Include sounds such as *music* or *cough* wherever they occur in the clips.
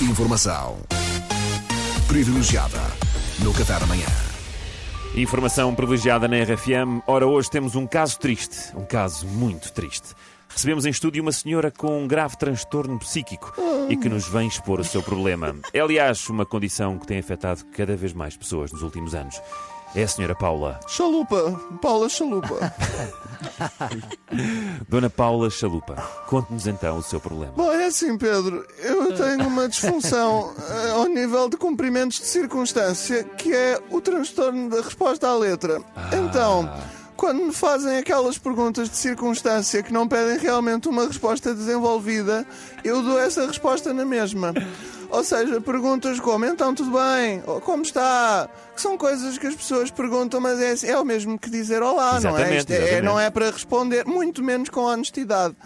Informação privilegiada no Qatar amanhã. Informação privilegiada na RFM. Ora, hoje temos um caso triste, um caso muito triste. Recebemos em estúdio uma senhora com um grave transtorno psíquico e que nos vem expor o seu problema. É, aliás, uma condição que tem afetado cada vez mais pessoas nos últimos anos. É a senhora Paula. Chalupa, Paula Chalupa. *laughs* Dona Paula Chalupa, conte-nos então o seu problema. Bom, é assim, Pedro, eu tenho uma disfunção eh, ao nível de cumprimentos de circunstância, que é o transtorno da resposta à letra. Então, quando me fazem aquelas perguntas de circunstância que não pedem realmente uma resposta desenvolvida, eu dou essa resposta na mesma. Ou seja, perguntas como então tudo bem, ou como está, que são coisas que as pessoas perguntam, mas é, é o mesmo que dizer olá, não é? Exatamente, Isto é? exatamente. Não é para responder, muito menos com honestidade.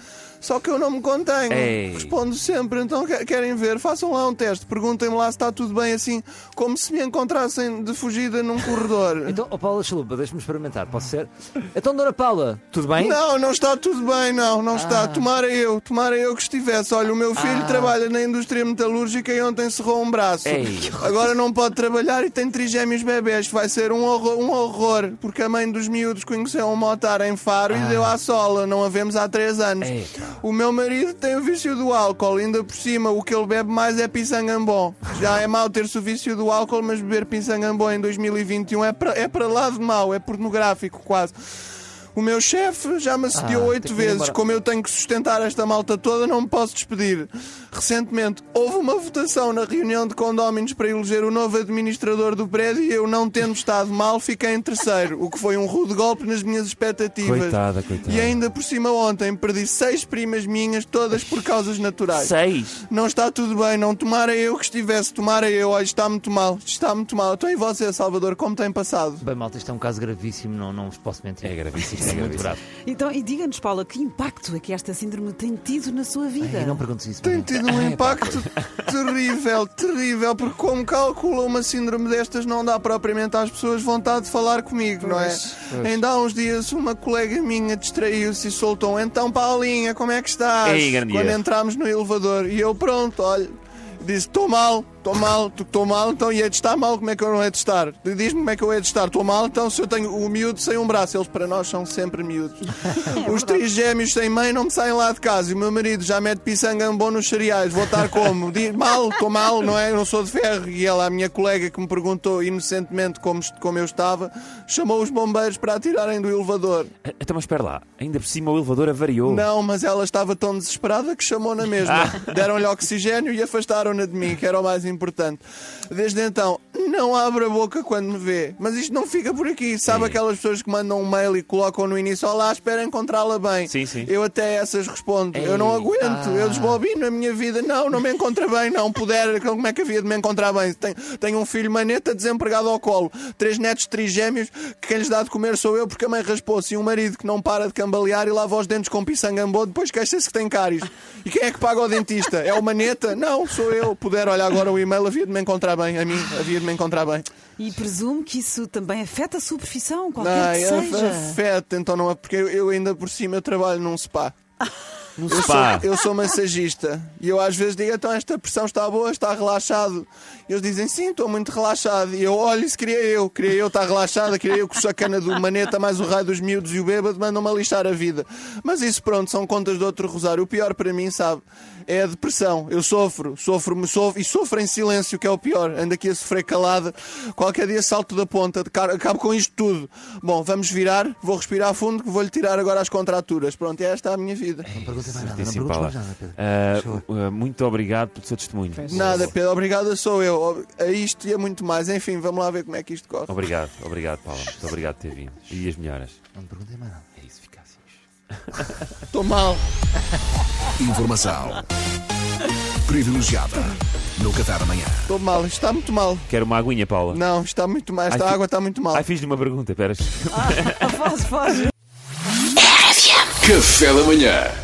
Só que eu não me contenho, Ei. respondo sempre. Então que- querem ver? Façam lá um teste, perguntem-me lá se está tudo bem assim, como se me encontrassem de fugida num corredor. *laughs* Então, ó Paula Chalupa, deixa-me experimentar, pode ser? Então, Dona Paula, tudo bem? Não, não está tudo bem, não, não Ah. está. Tomara eu, tomara eu que estivesse. Olha, o meu filho trabalha na indústria metalúrgica e ontem cerrou um braço. Ei. Agora não pode trabalhar e tem trigêmeos bebés. Vai ser um horror, um horror, porque a mãe dos miúdos conheceu um motar em Faro e deu à sola. Não a vemos há três anos. Ei, O meu marido tem o vício do álcool, ainda por cima o que ele bebe mais é pisangambon. Já é mau ter-se o vício do álcool, mas beber pisangambon em 2021 é para é lá de mau, é pornográfico quase. O meu chefe já me assediou Ah, oito ir vezes. Como eu tenho que sustentar esta malta toda, não me posso despedir. Recentemente houve uma votação na reunião de condóminos para eleger o novo administrador do prédio e eu, não tendo estado mal, fiquei em terceiro, o que foi um rude golpe nas minhas expectativas. Coitada, coitada. E ainda por cima ontem perdi seis primas minhas, todas por causas naturais. Seis. Não está tudo bem, não tomara eu que estivesse, tomara eu, olha, está muito mal, está muito mal. Então e você, Salvador, como tem passado? Bem, malta, isto é um caso gravíssimo, não, não vos posso mentir. É gravíssimo, É é muito gravíssimo. grave. Então, e diga-nos, Paula, que impacto é que esta síndrome tem tido na sua vida? Ai, não perguntes isso. Tem tido um *laughs* impacto terrível, terrível, porque como calcula uma síndrome destas não dá propriamente às pessoas vontade de falar comigo, não é? Pois, pois. Ainda há uns dias uma colega minha distraiu-se e soltou então Paulinha, como é que estás? Ei, Quando erro. entramos no elevador e eu pronto, olha, disse estou mal, estou mal, estou mal, então e é de estar mal, como é que eu não é de estar? Diz-me como é que eu é de estar, estou mal, então se eu tenho o miúdo sem um braço, eles para nós são sempre miúdos. *laughs* Os trigêmeos sem mãe não me saem lá de casa e o meu marido já mete pisangambon nos cereais. Vou estar como? *laughs* Diz, mal, estou mal, não é? Eu não sou de ferro. E ela, a minha colega que me perguntou inocentemente como, como eu estava, chamou os bombeiros para a tirarem do elevador. Então, mas espera lá. Ainda por cima o elevador avariou. Não, mas ela estava tão desesperada que chamou na mesma. *laughs* Deram-lhe oxigênio e afastaram-na de mim, que era o mais importante. Desde então, não abre a boca quando me vê. Mas isto não fica por aqui. Sabe aquelas pessoas que mandam um mail e colocam no início: Olá, espero encontrá-la bem. Sim, sim. Eu até essas respondo: Eu não Ei, aguento, ah. eu desbobino a minha vida. Não, não me encontra bem, não. Puder, como é que havia de me encontrar bem? Tenho, tenho um filho maneta desempregado ao colo, três netos trigêmeos que quem lhes dá de comer sou eu porque a mãe raspou-se e um marido que não para de cambalear e lava os dentes com pisangambô, depois queixa-se que tem cáries. E quem é que paga o dentista? É o maneta? Não, sou eu. Puder olhar agora o e-mail, havia de me encontrar bem. A mim, havia de me encontrar bem. E presumo que isso também afeta a sua profissão, qualquer que é seja. afeta, então não é porque eu, ainda por cima eu trabalho num spa. *laughs* No Eu sou, spa. eu sou massagista e eu às vezes digo, então esta pressão está boa, está relaxado. E eles dizem, sim, estou muito relaxado. E eu olho, isso queria eu, queria eu estar relaxado, queria eu com a cana do maneta, mais o raio dos miúdos e o bêbado, mandam-me a lixar a vida. Mas isso pronto, são contas de outro rosário. O pior para mim, sabe, é a depressão. Eu sofro, sofro, sofro e sofro em silêncio, que é o pior. Ando aqui a sofrer calada. Qualquer dia salto da ponta, acabo com isto tudo. Bom, vamos virar, vou respirar fundo, que vou-lhe tirar agora as contraturas. Pronto, e esta é a minha vida. Não mais nada, não mais nada, Pedro. Uh, muito obrigado pelo seu testemunho. Nada, Pedro, obrigado sou eu. A isto e a muito mais. Enfim, vamos lá ver como é que isto corre. Obrigado, obrigado, Paula. Muito obrigado por ter vindo. E as melhoras. Não perguntem mais nada. É isso, fica assim. Estou mal. *laughs* Informação privilegiada no Qatar amanhã. Estou mal. Está muito mal. Quero uma aguinha, Paula. Não, está muito mal. Esta Ai, água está muito mal. Ai, fiz-lhe uma pergunta, espera. *laughs* Foge, foge. Café da manhã.